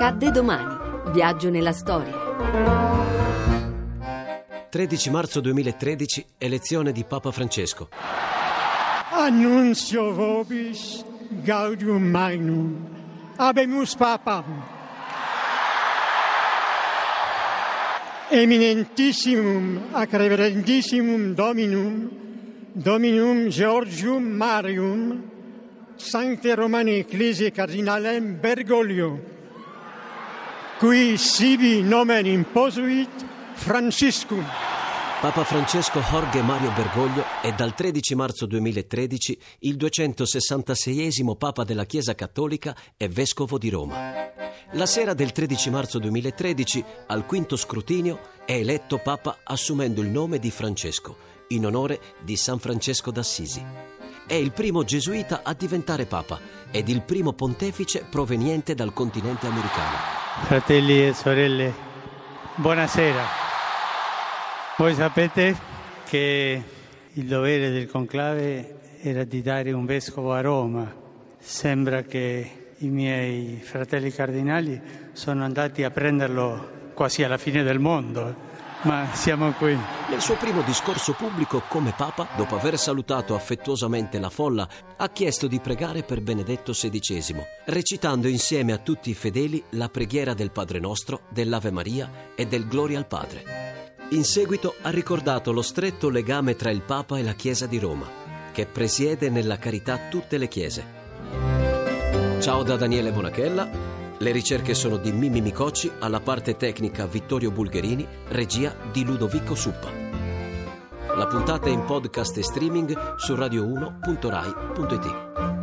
Accadde domani. Viaggio nella storia. 13 marzo 2013, elezione di Papa Francesco. Annunzio vobis gaudium magnum. Abemus papam. Eminentissimum ac reverendissimum Dominum, Dominum Georgium Marium, Sancte Romani Ecclesiae Cardinalem Bergoglio, qui sibi nomen imposuit Franciscum. Papa Francesco Jorge Mario Bergoglio è dal 13 marzo 2013 il 266esimo Papa della Chiesa Cattolica e Vescovo di Roma. La sera del 13 marzo 2013, al quinto scrutinio, è eletto Papa assumendo il nome di Francesco, in onore di San Francesco d'Assisi. È il primo gesuita a diventare Papa ed il primo pontefice proveniente dal continente americano. Fratelli e sorelle, buonasera. Voi sapete che il dovere del conclave era di dare un vescovo a Roma. Sembra che i miei fratelli cardinali sono andati a prenderlo quasi alla fine del mondo, ma siamo qui. Nel suo primo discorso pubblico come Papa, dopo aver salutato affettuosamente la folla, ha chiesto di pregare per Benedetto XVI, recitando insieme a tutti i fedeli la preghiera del Padre Nostro, dell'Ave Maria e del Gloria al Padre. In seguito ha ricordato lo stretto legame tra il Papa e la Chiesa di Roma, che presiede nella carità tutte le chiese. Ciao da Daniele Bonachella. Le ricerche sono di Mimmi Micocci, alla parte tecnica Vittorio Bulgherini, regia di Ludovico Suppa. La puntata è in podcast e streaming su radio1.rai.it.